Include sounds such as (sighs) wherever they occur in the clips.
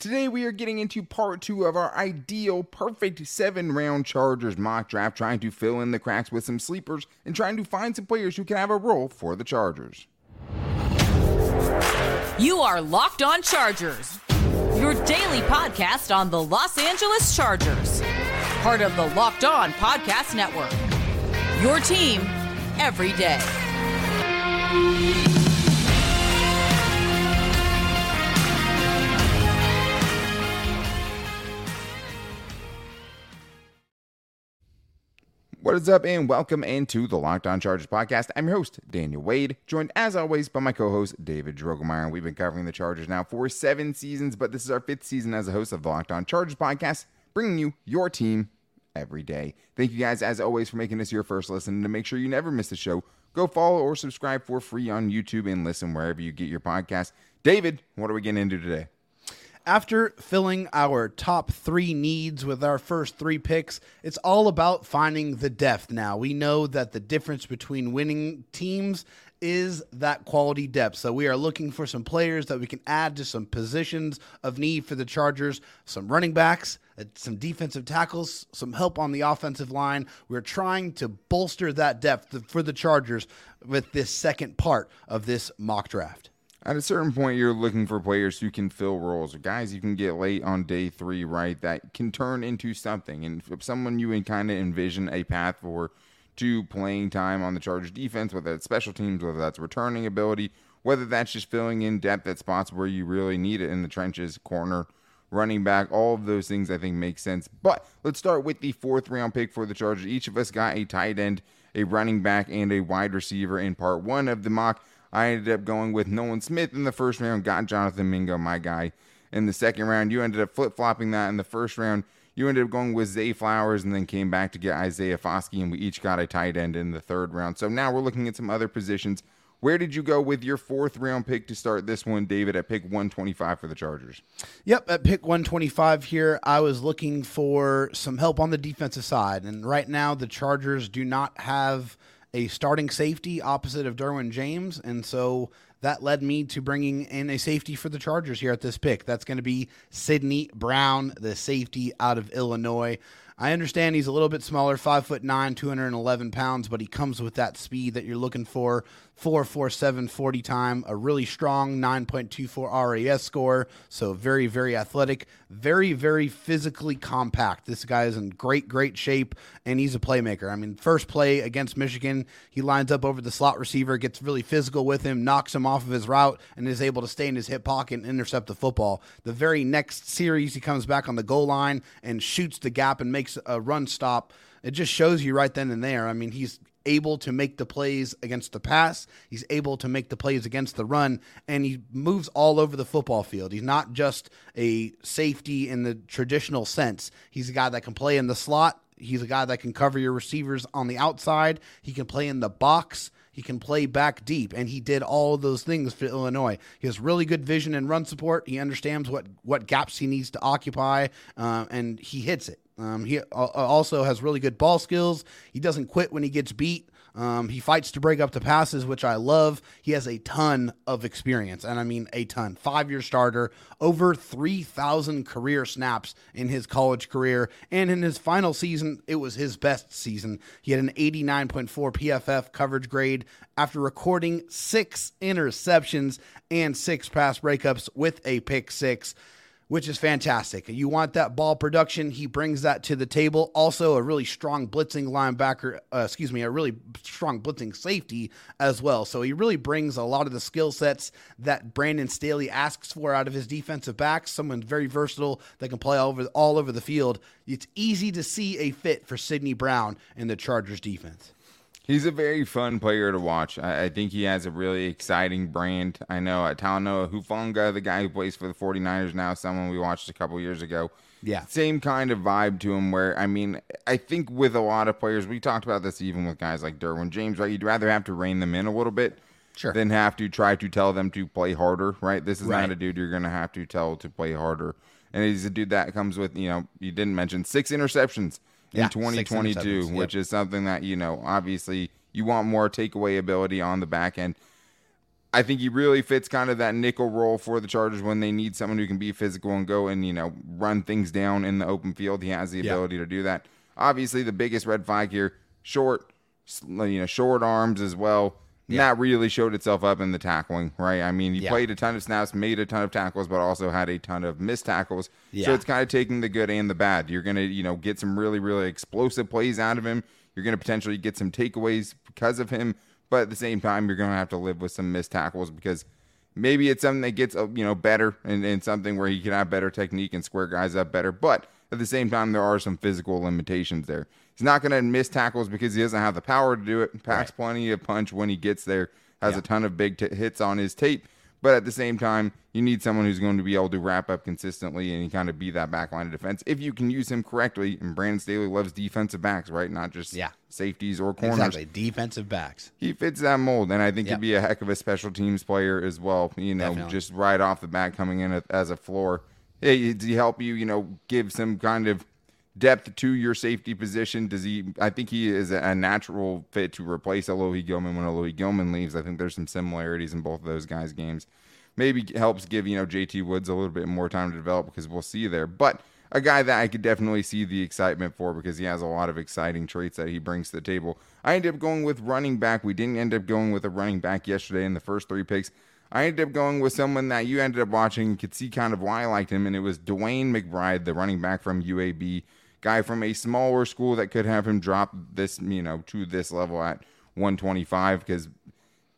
Today we are getting into part two of our ideal, perfect seven round Chargers mock draft, trying to fill in the cracks with some sleepers and trying to find some players who can have a role for the Chargers. You are Locked On Chargers, your daily podcast on the Los Angeles Chargers, part of the Locked On Podcast Network. Your team every day. What is up, and welcome into the Locked On Chargers podcast. I'm your host, Daniel Wade, joined as always by my co host, David Drogemeyer. We've been covering the Chargers now for seven seasons, but this is our fifth season as a host of the Locked On Chargers podcast, bringing you your team every day. Thank you guys, as always, for making this your first listen. And to make sure you never miss a show, go follow or subscribe for free on YouTube and listen wherever you get your podcast. David, what are we getting into today? After filling our top three needs with our first three picks, it's all about finding the depth now. We know that the difference between winning teams is that quality depth. So we are looking for some players that we can add to some positions of need for the Chargers, some running backs, uh, some defensive tackles, some help on the offensive line. We're trying to bolster that depth for the Chargers with this second part of this mock draft. At a certain point, you're looking for players who can fill roles, or guys you can get late on day three, right? That can turn into something. And if someone you kind of envision a path for to playing time on the Chargers defense, whether that's special teams, whether that's returning ability, whether that's just filling in depth at spots where you really need it in the trenches, corner, running back, all of those things I think make sense. But let's start with the fourth round pick for the Chargers. Each of us got a tight end, a running back, and a wide receiver in part one of the mock. I ended up going with Nolan Smith in the first round, got Jonathan Mingo, my guy. In the second round, you ended up flip flopping that. In the first round, you ended up going with Zay Flowers and then came back to get Isaiah Foskey, and we each got a tight end in the third round. So now we're looking at some other positions. Where did you go with your fourth round pick to start this one, David, at pick 125 for the Chargers? Yep, at pick 125 here, I was looking for some help on the defensive side. And right now, the Chargers do not have a starting safety opposite of Derwin James. And so that led me to bringing in a safety for the Chargers here at this pick. That's going to be Sydney Brown, the safety out of Illinois. I understand he's a little bit smaller, five foot nine, 211 pounds, but he comes with that speed that you're looking for. 447 40 time, a really strong 9.24 RAS score. So very, very athletic, very, very physically compact. This guy is in great, great shape, and he's a playmaker. I mean, first play against Michigan, he lines up over the slot receiver, gets really physical with him, knocks him off of his route, and is able to stay in his hip pocket and intercept the football. The very next series, he comes back on the goal line and shoots the gap and makes a run stop it just shows you right then and there. I mean, he's able to make the plays against the pass. He's able to make the plays against the run, and he moves all over the football field. He's not just a safety in the traditional sense. He's a guy that can play in the slot. He's a guy that can cover your receivers on the outside. He can play in the box. He can play back deep, and he did all of those things for Illinois. He has really good vision and run support. He understands what what gaps he needs to occupy, uh, and he hits it. Um, he also has really good ball skills. He doesn't quit when he gets beat. Um, he fights to break up the passes, which I love. He has a ton of experience, and I mean a ton. Five year starter, over 3,000 career snaps in his college career. And in his final season, it was his best season. He had an 89.4 PFF coverage grade after recording six interceptions and six pass breakups with a pick six which is fantastic. You want that ball production. He brings that to the table. Also, a really strong blitzing linebacker, uh, excuse me, a really strong blitzing safety as well. So he really brings a lot of the skill sets that Brandon Staley asks for out of his defensive backs. Someone very versatile that can play all over, all over the field. It's easy to see a fit for Sydney Brown in the Chargers defense. He's a very fun player to watch. I, I, think he has a really exciting brand. I know uh, Talanoa Hufanga, the guy who plays for the 49ers now, someone we watched a couple years ago. Yeah. Same kind of vibe to him where, I mean, I think with a lot of players, we talked about this even with guys like Derwin James, right? You'd rather have to rein them in a little bit sure. than have to try to tell them to play harder, right? This is right. not a dude you're going to have to tell to play harder. And he's a dude that comes with, you know, you didn't mention six interceptions in 2022, which yep. is something that, you know, obviously you want more takeaway ability on the back end. I think he really fits kind of that nickel role for the Chargers when they need someone who can be physical and go and, you know, run things down in the open field. He has the Yeah. ability to do that. Obviously, the biggest red flag here, short, you know, short arms as well. Yeah. That really showed itself up in the tackling, right? I mean, he Yeah. played a ton of snaps, made a ton of tackles, but also had a ton of missed tackles. So it's kind of taking the good and the bad. You're going to, you know, get some really, really explosive plays out of him. You're going to potentially get some takeaways because of him. But at the same time, you're going to have to live with some missed tackles because maybe it's something that gets, uh, you know, better and, and something where he can have better technique and square guys up better. But at the same time, there are some physical limitations there. He's not going to miss tackles because he doesn't have the power to do it. Packs plenty of punch when he gets there, has a ton of big t- hits on his tape. But at the same time, you need someone who's going to be able to wrap up consistently and kind of be that back line of defense if you can use him correctly. And Brandon Staley loves defensive backs, right? Not just Yeah. safeties or corners. Exactly. Defensive backs. He fits that mold, and I think Yep. he'd be a heck of a special teams player as well. You know, Definitely. just right off the bat coming in as a floor. Hey, he help you? You know, give some kind of depth to your safety position? Does he? I think he is a natural fit to replace Alohi Gilman when Alohi Gilman leaves. I think there's some similarities in both of those guys' games. Maybe helps give you know JT Woods a little bit more time to develop because we'll see there, but. A guy that I could definitely see the excitement for because he has a lot of exciting traits that he brings to the table. I ended up going with running back. We didn't end up going with a running back yesterday in the first three picks. I ended up going with someone that you ended up watching and could see kind of why I liked him, and it was DeWayne McBride, the running back from UAB, guy from a smaller school that could have him drop this, you know, to this level at 125. Because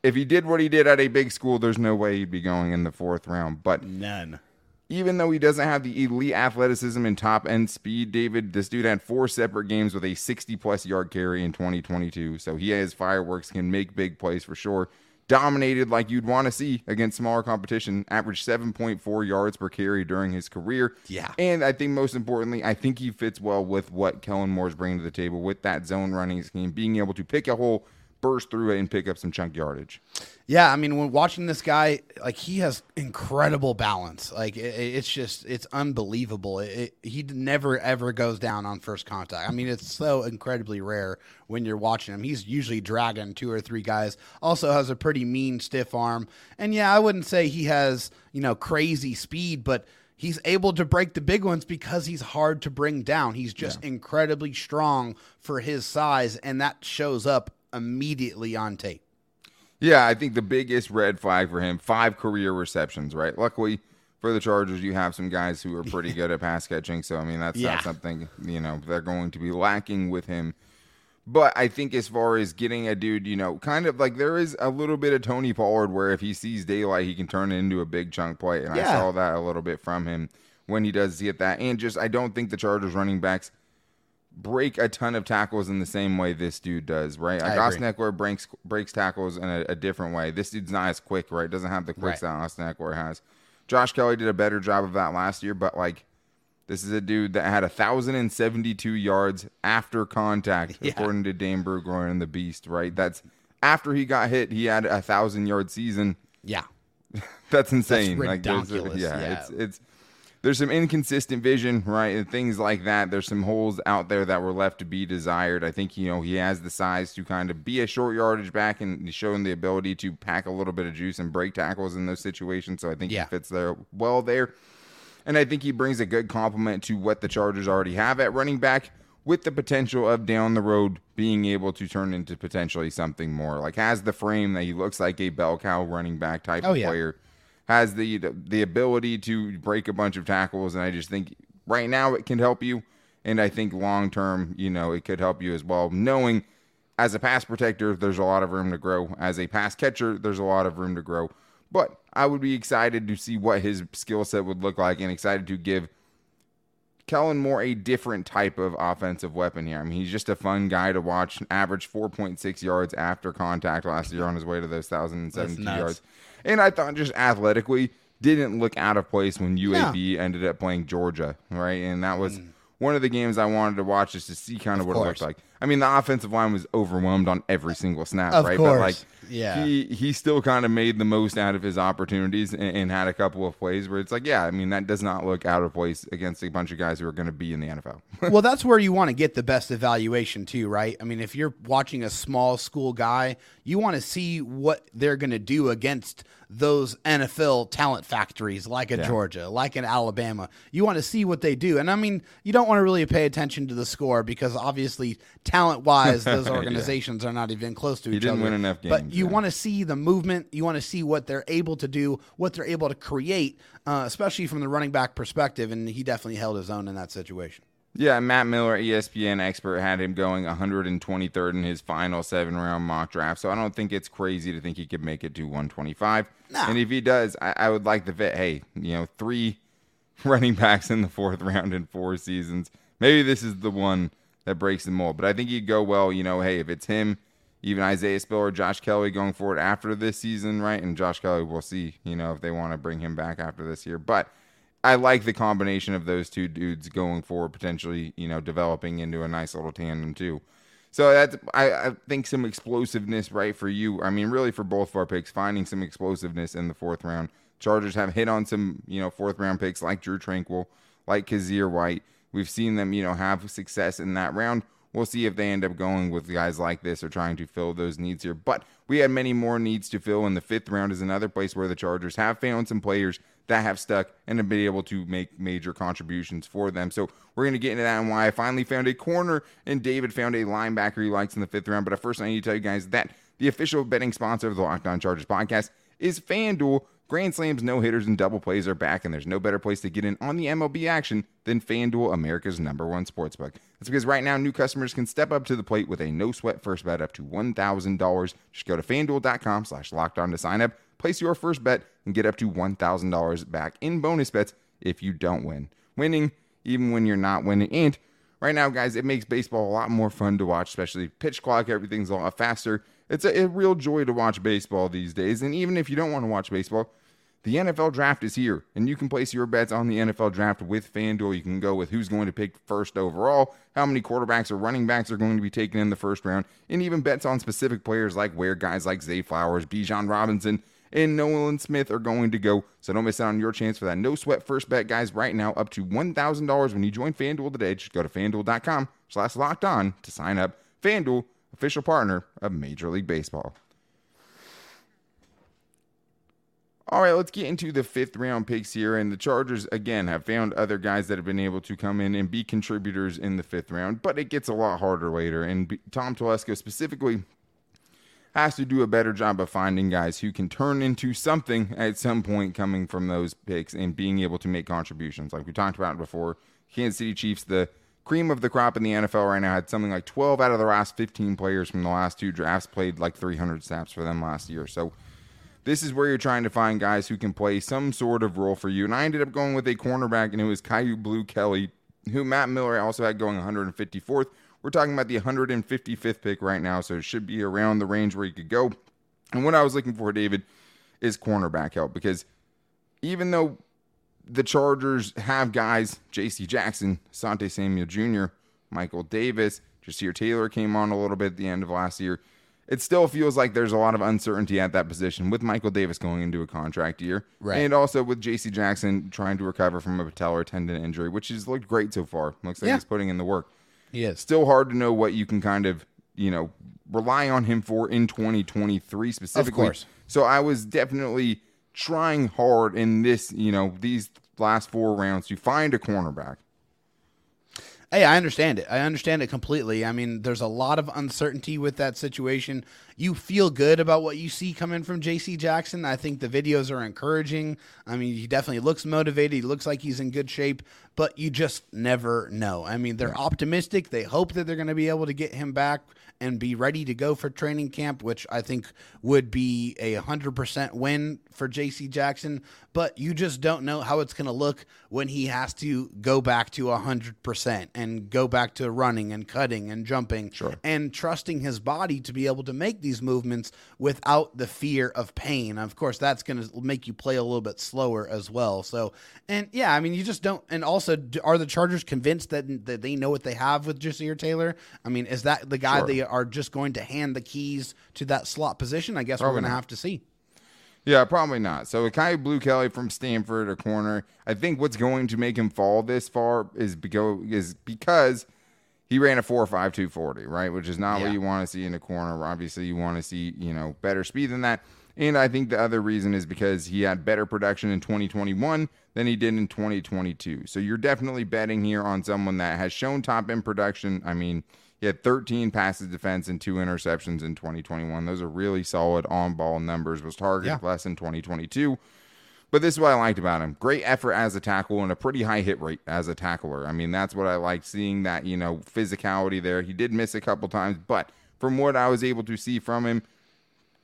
if he did what he did at a big school, there's no way he'd be going in the fourth round. But None. even though he doesn't have the elite athleticism and top end speed, David, this dude had four separate games with a 60 plus yard carry in 2022. So he has fireworks, can make big plays for sure. Dominated like you'd want to see against smaller competition, averaged 7.4 yards per carry during his career. Yeah. And I think most importantly, I think he fits well with what Kellen Moore's bringing to the table with that zone running scheme, being able to pick a hole, burst through it, and pick up some chunk yardage. Yeah, I mean, when watching this guy, like he has incredible balance. Like it, it's just, it's unbelievable. It, it, he never ever goes down on first contact. I mean, it's so incredibly rare when you're watching him. He's usually dragging two or three guys. Also has a pretty mean, stiff arm. And yeah, I wouldn't say he has you know crazy speed, but he's able to break the big ones because he's hard to bring down. He's just incredibly strong for his size, and that shows up immediately on tape. Yeah, I think the biggest red flag for him, five career receptions, right? Luckily for the Chargers, you have some guys who are pretty good at pass catching. So, I mean, that's Yeah. not something, you know, they're going to be lacking with him. But I think as far as getting a dude, you know, kind of like there is a little bit of Tony Pollard where if he sees daylight, he can turn it into a big chunk play. And I saw that a little bit from him when he does get that. And just, I don't think the Chargers running backs break a ton of tackles in the same way this dude does, right? Like I Austin. Ekeler breaks breaks tackles in a, a different way. This dude's not as quick, right? Doesn't have the quicks Right. that Austin Ekeler has. Josh Kelley did a better job of that last year, but like this is a dude that had a thousand and seventy two yards after contact, (laughs) Yeah. according to Dane Brugler and the Beast, right? That's after he got hit, he had a thousand yard season. Yeah. (laughs) That's insane. like a- yeah, yeah. it's it's there's some inconsistent vision, right, and things like that. There's some holes out there that were left to be desired. I think you know he has the size to kind of be a short yardage back and he's showing the ability to pack a little bit of juice and break tackles in those situations. So I think Yeah. he fits there well there. And I think he brings a good complement to what the Chargers already have at running back with the potential of down the road being able to turn into potentially something more. Like has the frame that he looks like a bell cow running back type Oh, of yeah. player. Has the the ability to break a bunch of tackles and I just think right now it can help you and I think long term, you know, it could help you as well knowing as a pass protector, there's a lot of room to grow. As a pass catcher, there's a lot of room to grow. But I would be excited to see what his skill set would look like and excited to give Kellen Moore a different type of offensive weapon here. I mean, he's just a fun guy to watch. Average 4.6 yards after contact last year on his way to those 1,072 yards. And I thought just athletically didn't look out of place when UAB ended up playing Georgia, right? And that was one of the games I wanted to watch just to see kind of, what it course. looked like. I mean, the offensive line was overwhelmed on every single snap, Of right? course. But like, Yeah. he he still kind of made the most out of his opportunities and, and had a couple of plays where it's like, yeah, I mean, that does not look out of place against a bunch of guys who are going to be in the NFL. (laughs) well, that's where you want to get the best evaluation too, right? I mean, if you're watching a small school guy, you want to see what they're going to do against those NFL talent factories like a Yeah. Georgia, like an Alabama. You want to see what they do. And I mean, you don't want to really pay attention to the score because obviously talent wise (laughs) those organizations are not even close to each didn't other. win enough But you yeah. want to see the movement, you want to see what they're able to do, what they're able to create, uh, especially from the running back perspective and he definitely held his own in that situation. Yeah, Matt Miller, ESPN expert, had him going 123rd in his final seven round mock draft. So I don't think it's crazy to think he could make it to 125. Nah. And if he does, I, I would like the fit. Hey, you know, three (laughs) running backs in the fourth round in four seasons. Maybe this is the one that breaks the mold. But I think he'd go well. You know, hey, if it's him, even Isaiah Spiller, Josh Kelley going forward after this season, right? And Josh Kelley, we'll see, you know, if they want to bring him back after this year. But I like the combination of those two dudes going forward, potentially, you know, developing into a nice little tandem too. So that's I, I think some explosiveness, right, for you. I mean, really for both of our picks, finding some explosiveness in the fourth round. Chargers have hit on some, you know, fourth round picks like Drue Tranquill, like Kazir White. We've seen them, you know, have success in that round. We'll see if they end up going with guys like this or trying to fill those needs here. But we had many more needs to fill, and the fifth round is another place where the Chargers have found some players that have stuck and have been able to make major contributions for them. So we're going to get into that and why I finally found a corner and David found a linebacker he likes in the fifth round. But first, I need to tell you guys that the official betting sponsor of the Locked On Chargers podcast is FanDuel. Grand slams, no hitters, and double plays are back, and there's no better place to get in on the MLB action than FanDuel, America's number one sportsbook. That's because right now, new customers can step up to the plate with a no sweat first bet up to $1,000. Just go to fanduel.com slash locked on to sign up, place your first bet, and get up to $1,000 back in bonus bets if you don't win. Winning, even when you're not winning. And right now, guys, it makes baseball a lot more fun to watch, especially pitch clock. Everything's a lot faster. It's a, a real joy to watch baseball these days. And even if you don't want to watch baseball, the NFL draft is here, and you can place your bets on the NFL draft with FanDuel. You can go with who's going to pick first overall, how many quarterbacks or running backs are going to be taken in the first round, and even bets on specific players like where guys like Zay Flowers, Bijan Robinson, and Nolan Smith are going to go. So don't miss out on your chance for that no sweat first bet, guys. Right now, up to $1,000 when you join FanDuel today. Just go to fanduel.com slash locked on to sign up. FanDuel, official partner of Major League Baseball. All right, let's get into the fifth round picks here. And the Chargers, again, have found other guys that have been able to come in and be contributors in the fifth round, but it gets a lot harder later. And Tom Telesco specifically has to do a better job of finding guys who can turn into something at some point coming from those picks and being able to make contributions. Like we talked about before, Kansas City Chiefs, the cream of the crop in the NFL right now, had something like 12 out of the last 15 players from the last two drafts played like 300 snaps for them last year. So this is where you're trying to find guys who can play some sort of role for you. And I ended up going with a cornerback, and it was Kyu Blu Kelly, who Matt Miller also had going 154th. We're talking about the 155th pick right now, so it should be around the range where you could go. And what I was looking for, David, is cornerback help because even though the Chargers have guys, J.C. Jackson, Sante Samuel Jr., Michael Davis, Ja'Sir Taylor came on a little bit at the end of last year. It still feels like there's a lot of uncertainty at that position with Michael Davis going into a contract year. Right. And also with J.C. Jackson trying to recover from a patellar tendon injury, which has looked great so far. Looks like Yeah. he's putting in the work is. still hard to know what you can kind of you know rely on him for in 2023 specifically Of course. so i was definitely trying hard in this you know these last four rounds to find a cornerback Hey, I understand it. I understand it completely. I mean, there's a lot of uncertainty with that situation. You feel good about what you see coming from JC Jackson. I think the videos are encouraging. I mean, he definitely looks motivated. He looks like he's in good shape, but you just never know. I mean, they're optimistic. They hope that they're going to be able to get him back and be ready to go for training camp, which I think would be a 100% win for JC Jackson. But you just don't know how it's going to look when he has to go back to 100%. and go back to running and cutting and jumping Sure. and trusting his body to be able to make these movements without the fear of pain. Of course, that's going to make you play a little bit slower as well. So, and yeah, I mean, you just don't. And also, are the Chargers convinced that that they know what they have with Ja'Sir Taylor? I mean, is that the guy Sure. they are just going to hand the keys to that slot position? I guess we're going to have to see. Yeah, probably not. So Kyu Blu Kelly from Stanford, a corner. I think what's going to make him fall this far is because is because he ran a four five two forty, right? Which is not Yeah. what you want to see in a corner. Obviously, you want to see you know better speed than that. And I think the other reason is because he had better production in 2021 than he did in 2022. So you're definitely betting here on someone that has shown top end production. I mean, he had 13 passes defense and two interceptions in 2021. Those are really solid on ball numbers. Was targeted Yeah. less in 2022. But this is what I liked about him. Great effort as a tackle and a pretty high hit rate as a tackler. I mean, that's what I like seeing that, you know, physicality there. He did miss a couple times, but from what I was able to see from him,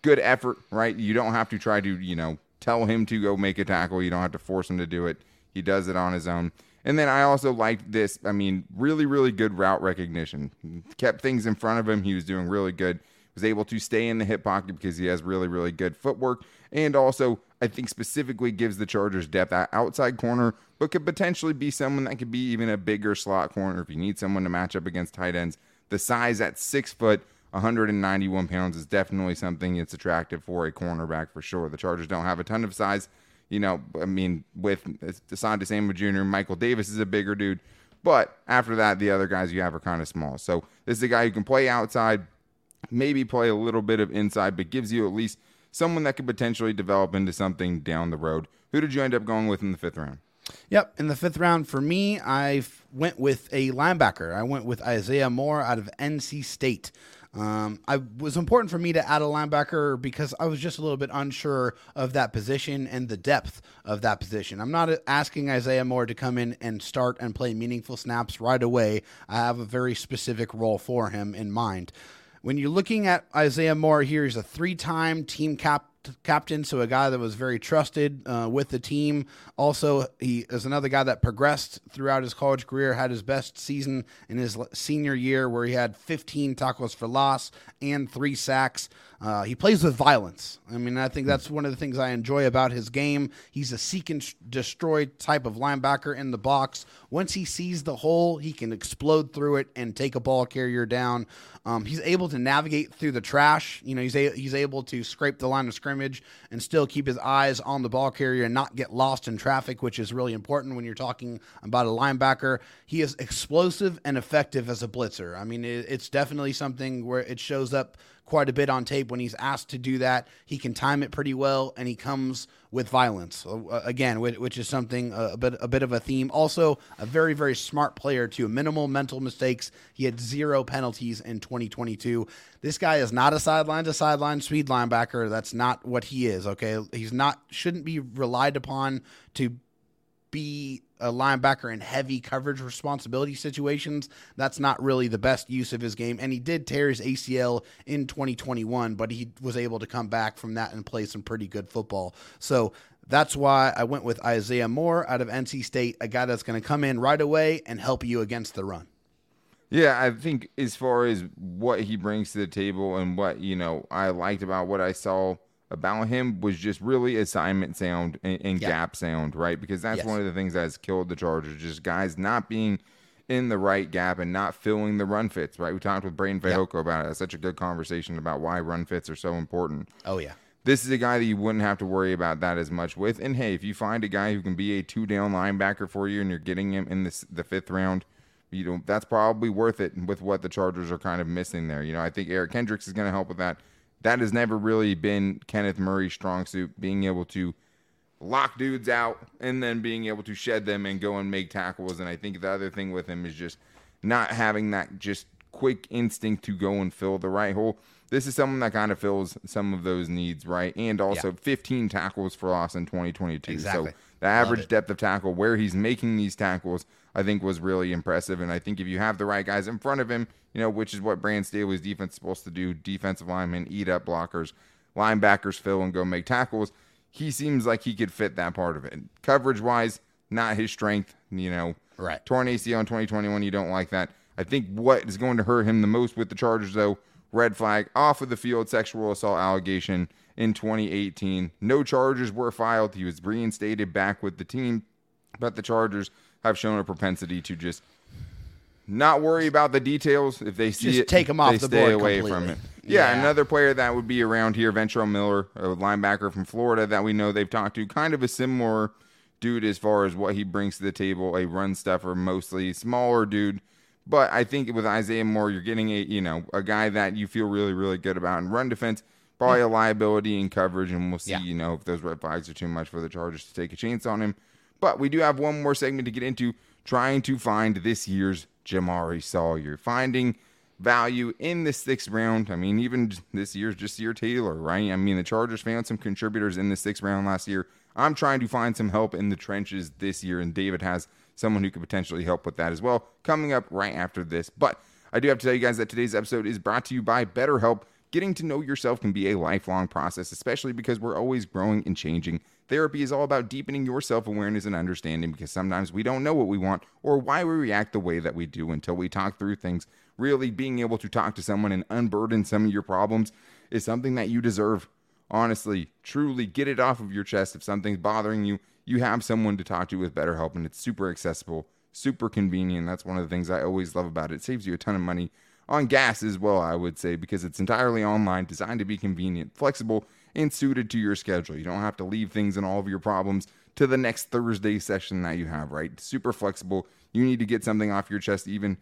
good effort, right? You don't have to try to, you know, tell him to go make a tackle. You don't have to force him to do it. He does it on his own. And then I also liked this. I mean, really, really good route recognition. Kept things in front of him. He was doing really good. Was able to stay in the hip pocket because he has really, really good footwork. And also, I think specifically gives the Chargers depth at outside corner, but could potentially be someone that could be even a bigger slot corner if you need someone to match up against tight ends. The size at six foot, 191 pounds is definitely something that's attractive for a cornerback for sure. The Chargers don't have a ton of size. You know, I mean, with Deshaun DeSamuel Jr., Michael Davis is a bigger dude. But after that, the other guys you have are kind of small. So this is a guy who can play outside, maybe play a little bit of inside, but gives you at least someone that could potentially develop into something down the road. Who did you end up going with in the fifth round? Yep. In the fifth round for me, I went with a linebacker. I went with Isaiah Moore out of NC State. Um, I was important for me to add a linebacker because I was just a little bit unsure of that position and the depth of that position. I'm not asking Isaiah Moore to come in and start and play meaningful snaps right away. I have a very specific role for him in mind. When you're looking at Isaiah Moore here, he's a three-time team cap captain, so a guy that was very trusted uh, with the team. Also, he is another guy that progressed throughout his college career, had his best season in his senior year where he had 15 tackles for loss and three sacks. Uh, he plays with violence. I mean, I think that's one of the things I enjoy about his game. He's a seek and destroy type of linebacker in the box. Once he sees the hole, he can explode through it and take a ball carrier down. Um, he's able to navigate through the trash. You know, he's a- he's able to scrape the line of scrimmage and still keep his eyes on the ball carrier and not get lost in traffic, which is really important when you're talking about a linebacker. He is explosive and effective as a blitzer. I mean, it's definitely something where it shows up quite a bit on tape when he's asked to do that. He can time it pretty well, and he comes with violence uh, again, which, is something uh, a bit a bit of a theme. Also, a very very smart player too. Minimal mental mistakes. He had zero penalties in 2022. This guy is not a sideline to sideline speed linebacker. That's not what he is. Okay, he's not shouldn't be relied upon to be a linebacker in heavy coverage responsibility situations. That's not really the best use of his game. And he did tear his ACL in 2021, but he was able to come back from that and play some pretty good football. So that's why I went with Isaiah Moore out of NC State, a guy that's going to come in right away and help you against the run. Yeah, I think as far as what he brings to the table and what, you know, I liked about what I saw about him was just really assignment sound and, and Yeah. gap sound, right? Because that's Yes. one of the things that has killed the Chargers, just guys not being in the right gap and not filling the run fits, right? We talked with Breiden Fehoko about it. It's such a good conversation about why run fits are so important. Oh, yeah. This is a guy that you wouldn't have to worry about that as much with. And hey, if you find a guy who can be a two down linebacker for you and you're getting him in this the fifth round, you know, that's probably worth it with what the Chargers are kind of missing there. You know, I think Eric Kendricks is going to help with that. That has never really been Kenneth Murray's strong suit, being able to lock dudes out and then being able to shed them and go and make tackles. And I think the other thing with him is just not having that just quick instinct to go and fill the right hole. This is someone that kind of fills some of those needs, right? And also 15 tackles for loss in 2022. Exactly. So the average depth of tackle, where he's making these tackles, I think was really impressive. And I think if you have the right guys in front of him, you know, which is what Brand Staley's defense is supposed to do, defensive linemen eat up blockers, linebackers fill and go make tackles. He seems like he could fit that part of it. Coverage wise, not his strength. You know, Right. Torn ACL in 2021, you don't like that. I think what is going to hurt him the most with the Chargers, though, red flag off of the field sexual assault allegation in 2018. No charges were filed. He was reinstated back with the team, but the Chargers have shown a propensity to just not worry about the details. If they see it. Just it, take 'em off they the stay board away from completely. it. Yeah, Yeah. another player that would be around here, Ventrell Miller, a linebacker from Florida that we know they've talked to, kind of a similar dude as far as what he brings to the table, a run stuffer mostly, smaller dude. But I think with Isaiah Moore, you're getting a you know a guy that you feel really really good about in run defense. Probably a liability in coverage, and we'll see Yeah. you know if those red flags are too much for the Chargers to take a chance on him. But we do have one more segment to get into, trying to find this year's Jamaree Salyer, finding value in the sixth round. I mean, even this year's Ja'Sir Taylor, right? I mean, the Chargers found some contributors in the sixth round last year. I'm trying to find some help in the trenches this year, and David has someone who could potentially help with that as well. Coming up right after this, but I do have to tell you guys that today's episode is brought to you by BetterHelp. Getting to know yourself can be a lifelong process, especially because we're always growing and changing. Therapy is all about deepening your self awareness and understanding because sometimes we don't know what we want or why we react the way that we do until we talk through things. Really, being able to talk to someone and unburden some of your problems is something that you deserve. Honestly, truly get it off of your chest. If something's bothering you, you have someone to talk to with BetterHelp, and it's super accessible, super convenient. That's one of the things I always love about it. It saves you a ton of money on gas as well, I would say, because it's entirely online, designed to be convenient, flexible, and suited to your schedule. You don't have to leave things and all of your problems to the next Thursday session that you have, right? Super flexible. You need to get something off your chest, even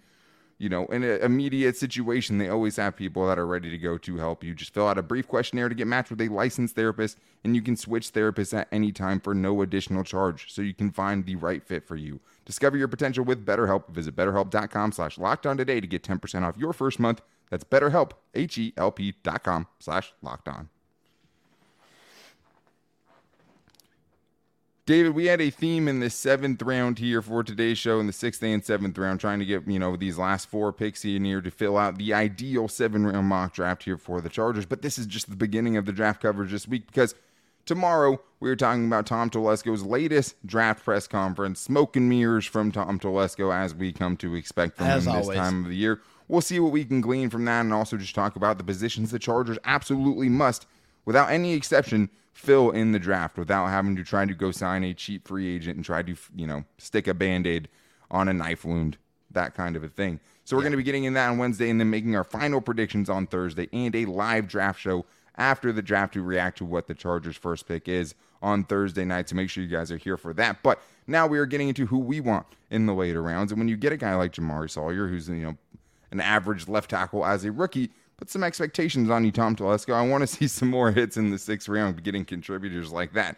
you know, in an immediate situation, they always have people that are ready to go to help you. Just fill out a brief questionnaire to get matched with a licensed therapist, and you can switch therapists at any time for no additional charge, so you can find the right fit for you. Discover your potential with BetterHelp. Visit betterhelp.com slash locked on today to get 10% off your first month. That's betterhelp, H-E-L-P dot com slash locked David, we had a theme in the seventh round here for today's show in the sixth and seventh round, trying to get, you know, these last four picks in here to fill out the ideal seven round mock draft here for the Chargers. But this is just the beginning of the draft coverage this week because tomorrow we are talking about Tom Telesco's latest draft press conference, smoke and mirrors from Tom Telesco as we come to expect from As him this time of the year. We'll see what we can glean from that and also just talk about the positions the Chargers absolutely must, without any exception, fill in the draft without having to try to go sign a cheap free agent and try to, you know, stick a band aid on a knife wound, that kind of a thing. So we're going to be getting in that on Wednesday and then making our final predictions on Thursday and a live draft show after the draft to react to what the Chargers' first pick is on Thursday night. So make sure you guys are here for that. But now we are getting into who we want in the later rounds. And when you get a guy like Jamaree Salyer, who's, you know, an average left tackle as a rookie, put some expectations on you, Tom Telesco. I want to see some more hits in the sixth round, getting contributors like that.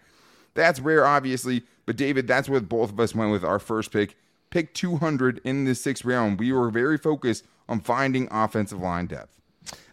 That's rare, obviously, but David, that's what both of us went with our first pick. Pick 200 in the sixth round. We were very focused on finding offensive line depth.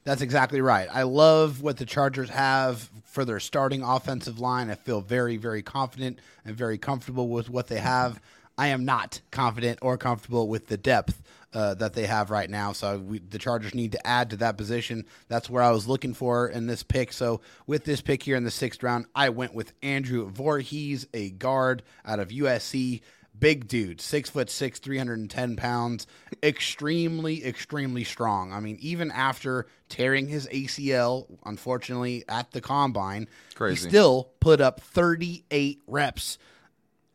That's exactly right. I love what the Chargers have for their starting offensive line. I feel very, very confident and very comfortable with what they have. I am not confident or comfortable with the depth uh, that they have right now. So we, the Chargers need to add to that position. That's where I was looking for in this pick. So with this pick here in the sixth round, I went with Andrew Voorhees, a guard out of USC big dude, six foot six, 310 pounds, extremely, extremely strong. I mean, even after tearing his ACL, unfortunately, at the combine, Crazy. he still put up 38 reps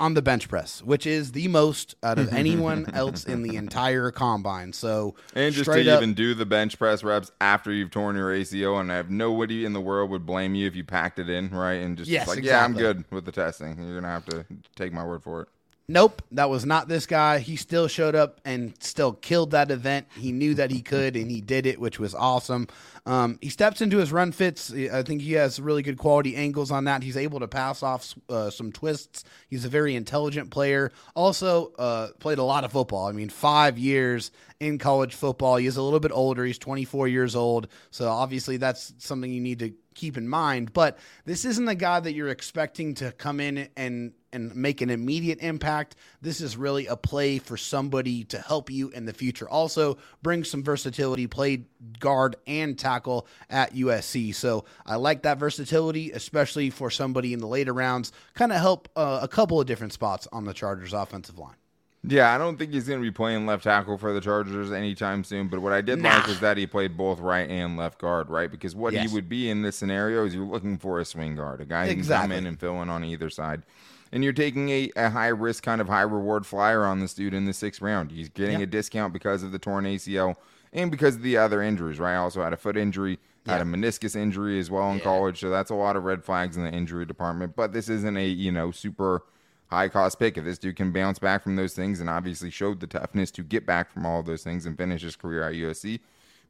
on the bench press, which is the most out of (laughs) anyone else in the entire combine. So, And just to up- even do the bench press reps after you've torn your ACL, and I have nobody in the world would blame you if you packed it in, right? And just Yes, like, yeah, I'm good with the testing. You're gonna have to take my word for it. Nope, that was not this guy. He still showed up and still killed that event. He knew that he could, and he did it, which was awesome. Um, he steps into his run fits. I think he has really good quality angles on that. He's able to pass off uh, some twists. He's a very intelligent player. Also, uh, played a lot of football. I mean, five years in college football. He is a little bit older. He's 24 years old. So obviously, that's something you need to keep in mind. But this isn't a guy that you're expecting to come in and and make an immediate impact. This is really a play for somebody to help you in the future. Also, bring some versatility, played guard and tackle at USC. So I like that versatility, especially for somebody in the later rounds. Kind of help uh, a couple of different spots on the Chargers offensive line. Yeah, I don't think he's going to be playing left tackle for the Chargers anytime soon. But what I did Nah. like was that he played both right and left guard, right? Because what Yes. he would be in this scenario is you're looking for a swing guard, a guy who can come in and fill in on either side. And you're taking a, a high risk, kind of high reward flyer on this dude in the sixth round. He's getting Yeah. a discount because of the torn ACL and because of the other injuries, right? I Also had a foot injury, had a meniscus injury as well in Yeah. college. So that's a lot of red flags in the injury department. But this isn't a, you know, super high cost pick. If this dude can bounce back from those things and obviously showed the toughness to get back from all of those things and finish his career at USC,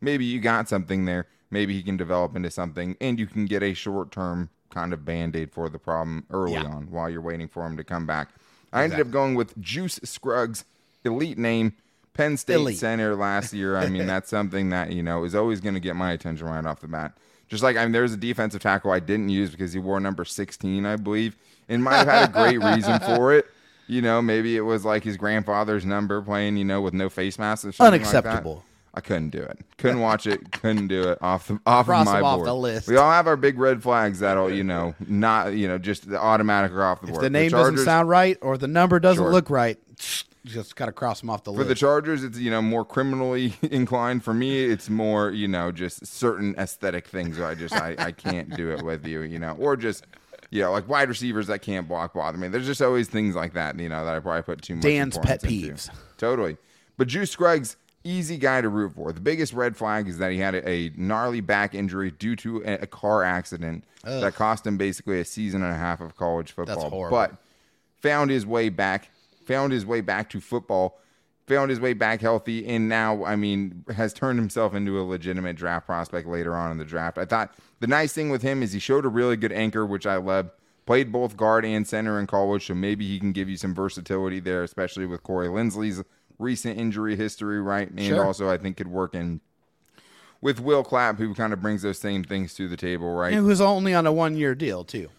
maybe you got something there. Maybe he can develop into something and you can get a short term kind of band aid for the problem early Yeah. on while you're waiting for him to come back. I ended up going with Juice Scruggs, elite name. Penn State Elite. center last year. I mean, (laughs) that's something that, you know, is always going to get my attention right off the bat. Just like, I mean, there's a defensive tackle I didn't use because he wore number 16, I believe, and might have had a great reason (laughs) for it. You know, maybe it was like his grandfather's number playing, you know, with no face mask or something like that. Unacceptable. I couldn't do it. Couldn't watch it. Couldn't do it off the off Cross of my board. the list. We all have our big red flags that'll, you know, (laughs) not, you know, just the automatic or off the If board. the name doesn't sound right or the number doesn't Sure. look right, just got to cross them off the For list. For the Chargers, it's you know more criminally (laughs) inclined. For me, it's more you know just certain aesthetic things. I just I, I can't do it with you, you know, or just you know like wide receivers that can't block bother me. There's just always things like that, you know, that I probably put too much. Dan's pet importance into. peeves. Totally, but Juice Scruggs, easy guy to root for. The biggest red flag is that he had a, a gnarly back injury due to a, a car accident that cost him basically a season and a half of college football. But found his way back, found his way back to football, found his way back healthy, and now, I mean, has turned himself into a legitimate draft prospect later on in the draft. I thought the nice thing with him is he showed a really good anchor, which I love. Played both guard and center in college, so maybe he can give you some versatility there, especially with Corey Linsley's recent injury history, right? And Sure. also, I think could work in with Will Clapp, who kind of brings those same things to the table, right? And who's only on a one year deal, too.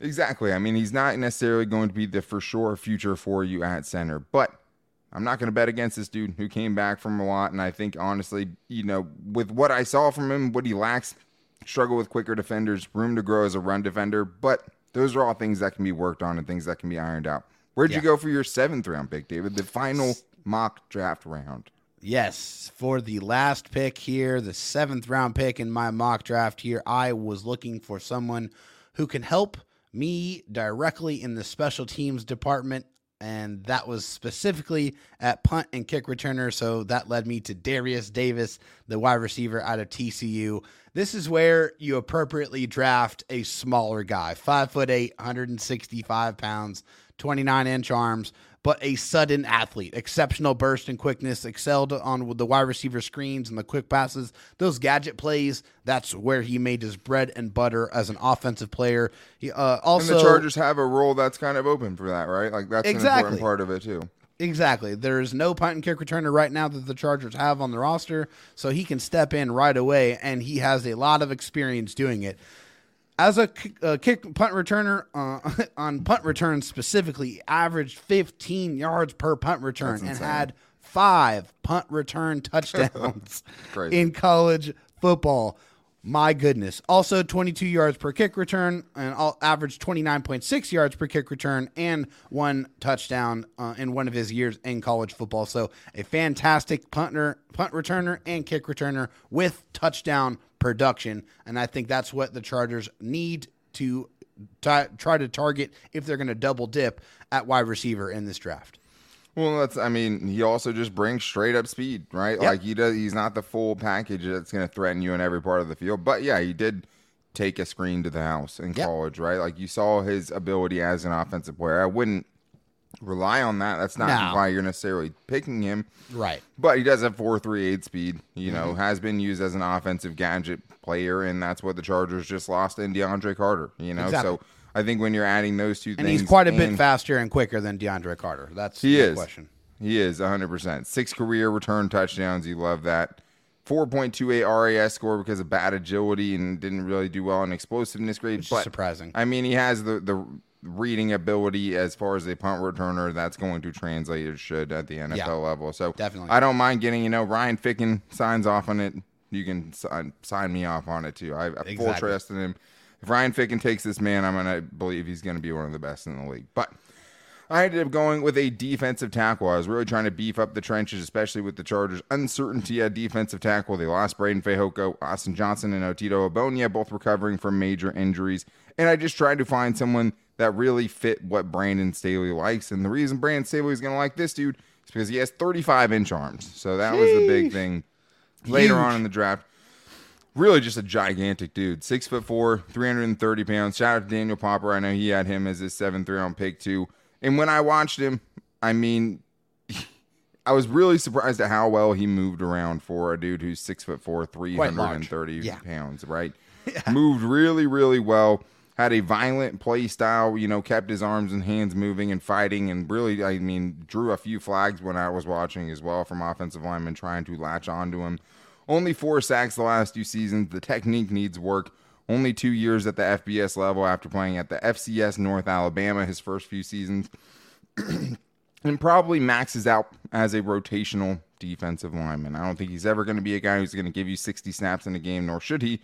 Exactly. I mean, he's not necessarily going to be the for sure future for you at center, but I'm not going to bet against this dude who came back from a lot. And I think, honestly, you know, with what I saw from him, what he lacks, struggle with quicker defenders, room to grow as a run defender, but those are all things that can be worked on and things that can be ironed out. Where'd you go for your seventh round pick, David? The final mock draft round. Yes, for the last pick here, the seventh round pick in my mock draft here, I was looking for someone who can help me directly in the special teams department. And that was specifically at punt and kick returner. So that led me to Darius Davis, the wide receiver out of TCU. This is where you appropriately draft a smaller guy, five foot eight, 165 pounds, 29 inch arms, but a sudden athlete, exceptional burst and quickness, excelled on the wide receiver screens and the quick passes, those gadget plays. That's where he made his bread and butter as an offensive player. He uh, And also the Chargers have a role that's kind of open for that, right? Like, that's an Exactly. important part of it, too. Exactly. There's no punt and kick returner right now that the Chargers have on the roster, so he can step in right away, and he has a lot of experience doing it. As a kick, uh, kick punt returner uh, (laughs) on punt returns specifically, averaged 15 yards per punt return and had five punt return (laughs) touchdowns in college football. My goodness. Also, 22 yards per kick return and all, averaged 29.6 yards per kick return and one touchdown uh, in one of his years in college football. So, a fantastic punter, punt returner and kick returner with touchdown production. And I think that's what the Chargers need to try to target if they're going to double dip at wide receiver in this draft. Well, that's. I mean, he also just brings straight up speed, right? Yep. Like he does. He's not the full package that's going to threaten you in every part of the field. But yeah, he did take a screen to the house in Yep. college, right? Like you saw his ability as an offensive player. I wouldn't rely on that. That's not No. why you're necessarily picking him. Right. But he does have four three eight speed. You know, Mm-hmm. has been used as an offensive gadget player, and that's what the Chargers just lost in DeAndre Carter. You know, Exactly. so I think when you're adding those two And things, he's quite a bit faster and quicker than DeAndre Carter. That's He is. question. He is 100%. Six career return touchdowns. You love that. 4.28 RAS score because of bad agility and didn't really do well in explosiveness grade. is but surprising. I mean, he has the, the reading ability as far as a punt returner. That's going to translate. It should at the NFL Yeah, level. So definitely. I don't mind getting, you know, Ryan Ficken signs off on it. You can sign, sign me off on it too. I have full trust in him. If Ryan Ficken takes this man, I'm to believe he's to be one of the best in the league. But I ended up going with a defensive tackle. I was really trying to beef up the trenches, especially with the Chargers' uncertainty at defensive tackle. They lost Breiden Fehoko, Austin Johnson, and Otito Ogbonnia, both recovering from major injuries. And I just tried to find someone that really fit what Brandon Staley likes. And the reason Brandon Staley is going to like this dude is because he has 35 inch arms. So that was the big thing later Huge. on in the draft. Really, just a gigantic dude. Six foot four, 330 pounds. Shout out to Daniel Popper. I know he had him as his seventh round pick, too. And when I watched him, I mean, I was really surprised at how well he moved around for a dude who's six foot four, 330 Yeah. pounds, right? (laughs) Moved really, really well. Had a violent play style, you know, kept his arms and hands moving and fighting, and really, I mean, drew a few flags when I was watching as well from offensive linemen trying to latch onto him. Only four sacks the last two seasons. The technique needs work. Only two years at the FBS level after playing at the FCS North Alabama his first few seasons (clears throat) and probably maxes out as a rotational defensive lineman. I don't think he's ever going to be a guy who's going to give you 60 snaps in a game, nor should he.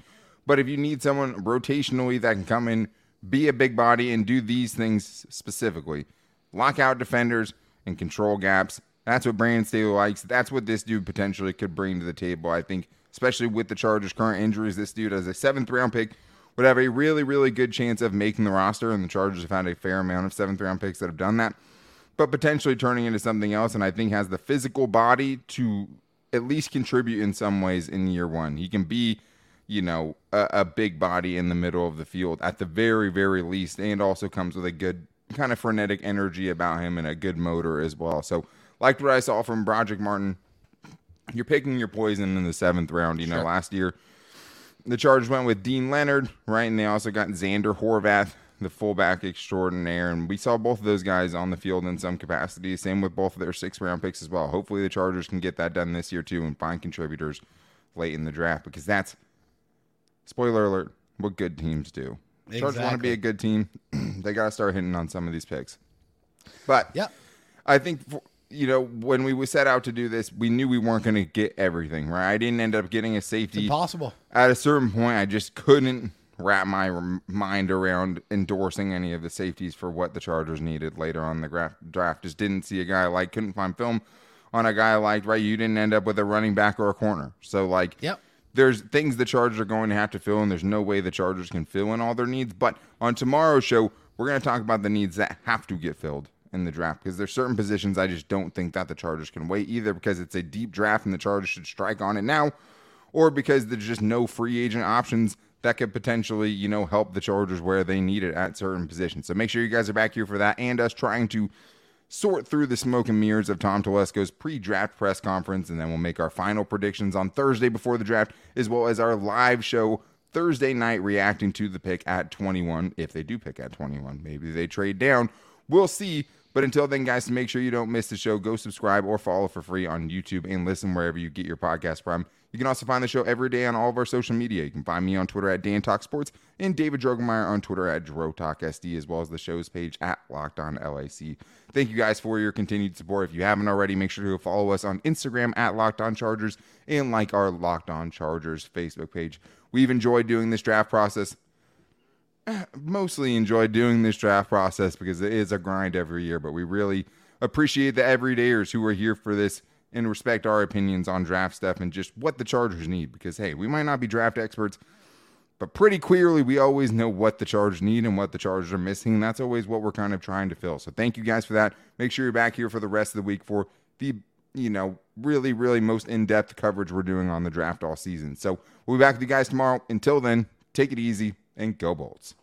But if you need someone rotationally that can come in, be a big body, and do these things specifically lock out defenders and control gaps, that's what Brandon Staley likes. That's what this dude potentially could bring to the table. I think, especially with the Chargers' current injuries, this dude as a seventh round pick would have a really, really good chance of making the roster. And the Chargers have had a fair amount of seventh round picks that have done that but potentially turning into something else. And I think has the physical body to at least contribute in some ways in year one. He can be, you know, a, a big body in the middle of the field at the very, very least, and also comes with a good kind of frenetic energy about him and a good motor as well. So, liked what I saw from Brodric Martin. You're picking your poison in the seventh round. You know, last year the Chargers went with Deane Leonard, right? And they also got Xander Horvath, the fullback extraordinaire. And we saw both of those guys on the field in some capacity. Same with both of their six round picks as well. Hopefully the Chargers can get that done this year too and find contributors late in the draft because that's spoiler alert, what good teams do. Chargers want to be a good team. (clears throat) they got to start hitting on some of these picks. But Yep. I think for, you know when we set out to do this, we knew we weren't going to get everything right. I didn't end up getting a safety. Impossible. At a certain point, I just couldn't wrap my mind around endorsing any of the safeties for what the Chargers needed later on the draft. Just didn't see a guy I like. Couldn't find film on a guy I liked. Right, you didn't end up with a running back or a corner. So like, Yep. there's things the Chargers are going to have to fill, and there's no way the Chargers can fill in all their needs. But on tomorrow's show, we're going to talk about the needs that have to get filled in the draft because there's certain positions I just don't think that the Chargers can wait either because it's a deep draft and the Chargers should strike on it now, or because there's just no free agent options that could potentially, you know, help the Chargers where they need it at certain positions. So make sure you guys are back here for that and us trying to sort through the smoke and mirrors of Tom Telesco's pre-draft press conference, and then we'll make our final predictions on Thursday before the draft, as well as our live show Thursday night reacting to the pick at 21. If they do pick at 21, maybe they trade down. We'll see. But until then, guys, make sure you don't miss the show, go subscribe or follow for free on YouTube and listen wherever you get your podcast from. You can also find the show every day on all of our social media. You can find me on Twitter at Dan Talk Sports and David Drogemeyer on Twitter at DroTalkSD, as well as the show's page at Locked On LAC. Thank you guys for your continued support. If you haven't already, make sure to follow us on Instagram at Locked On Chargers and like our Locked On Chargers Facebook page. We've enjoyed doing this draft process (sighs) mostly enjoy doing this draft process because it is a grind every year, but we really appreciate the everydayers who are here for this and respect our opinions on draft stuff and just what the Chargers need. Because, hey, we might not be draft experts, but pretty clearly we always know what the Chargers need and what the Chargers are missing. And that's always what we're kind of trying to fill. So thank you guys for that. Make sure you're back here for the rest of the week for the, you know, really, really most in depth coverage we're doing on the draft all season. So we'll be back with you guys tomorrow. Until then, take it easy and go Bolts.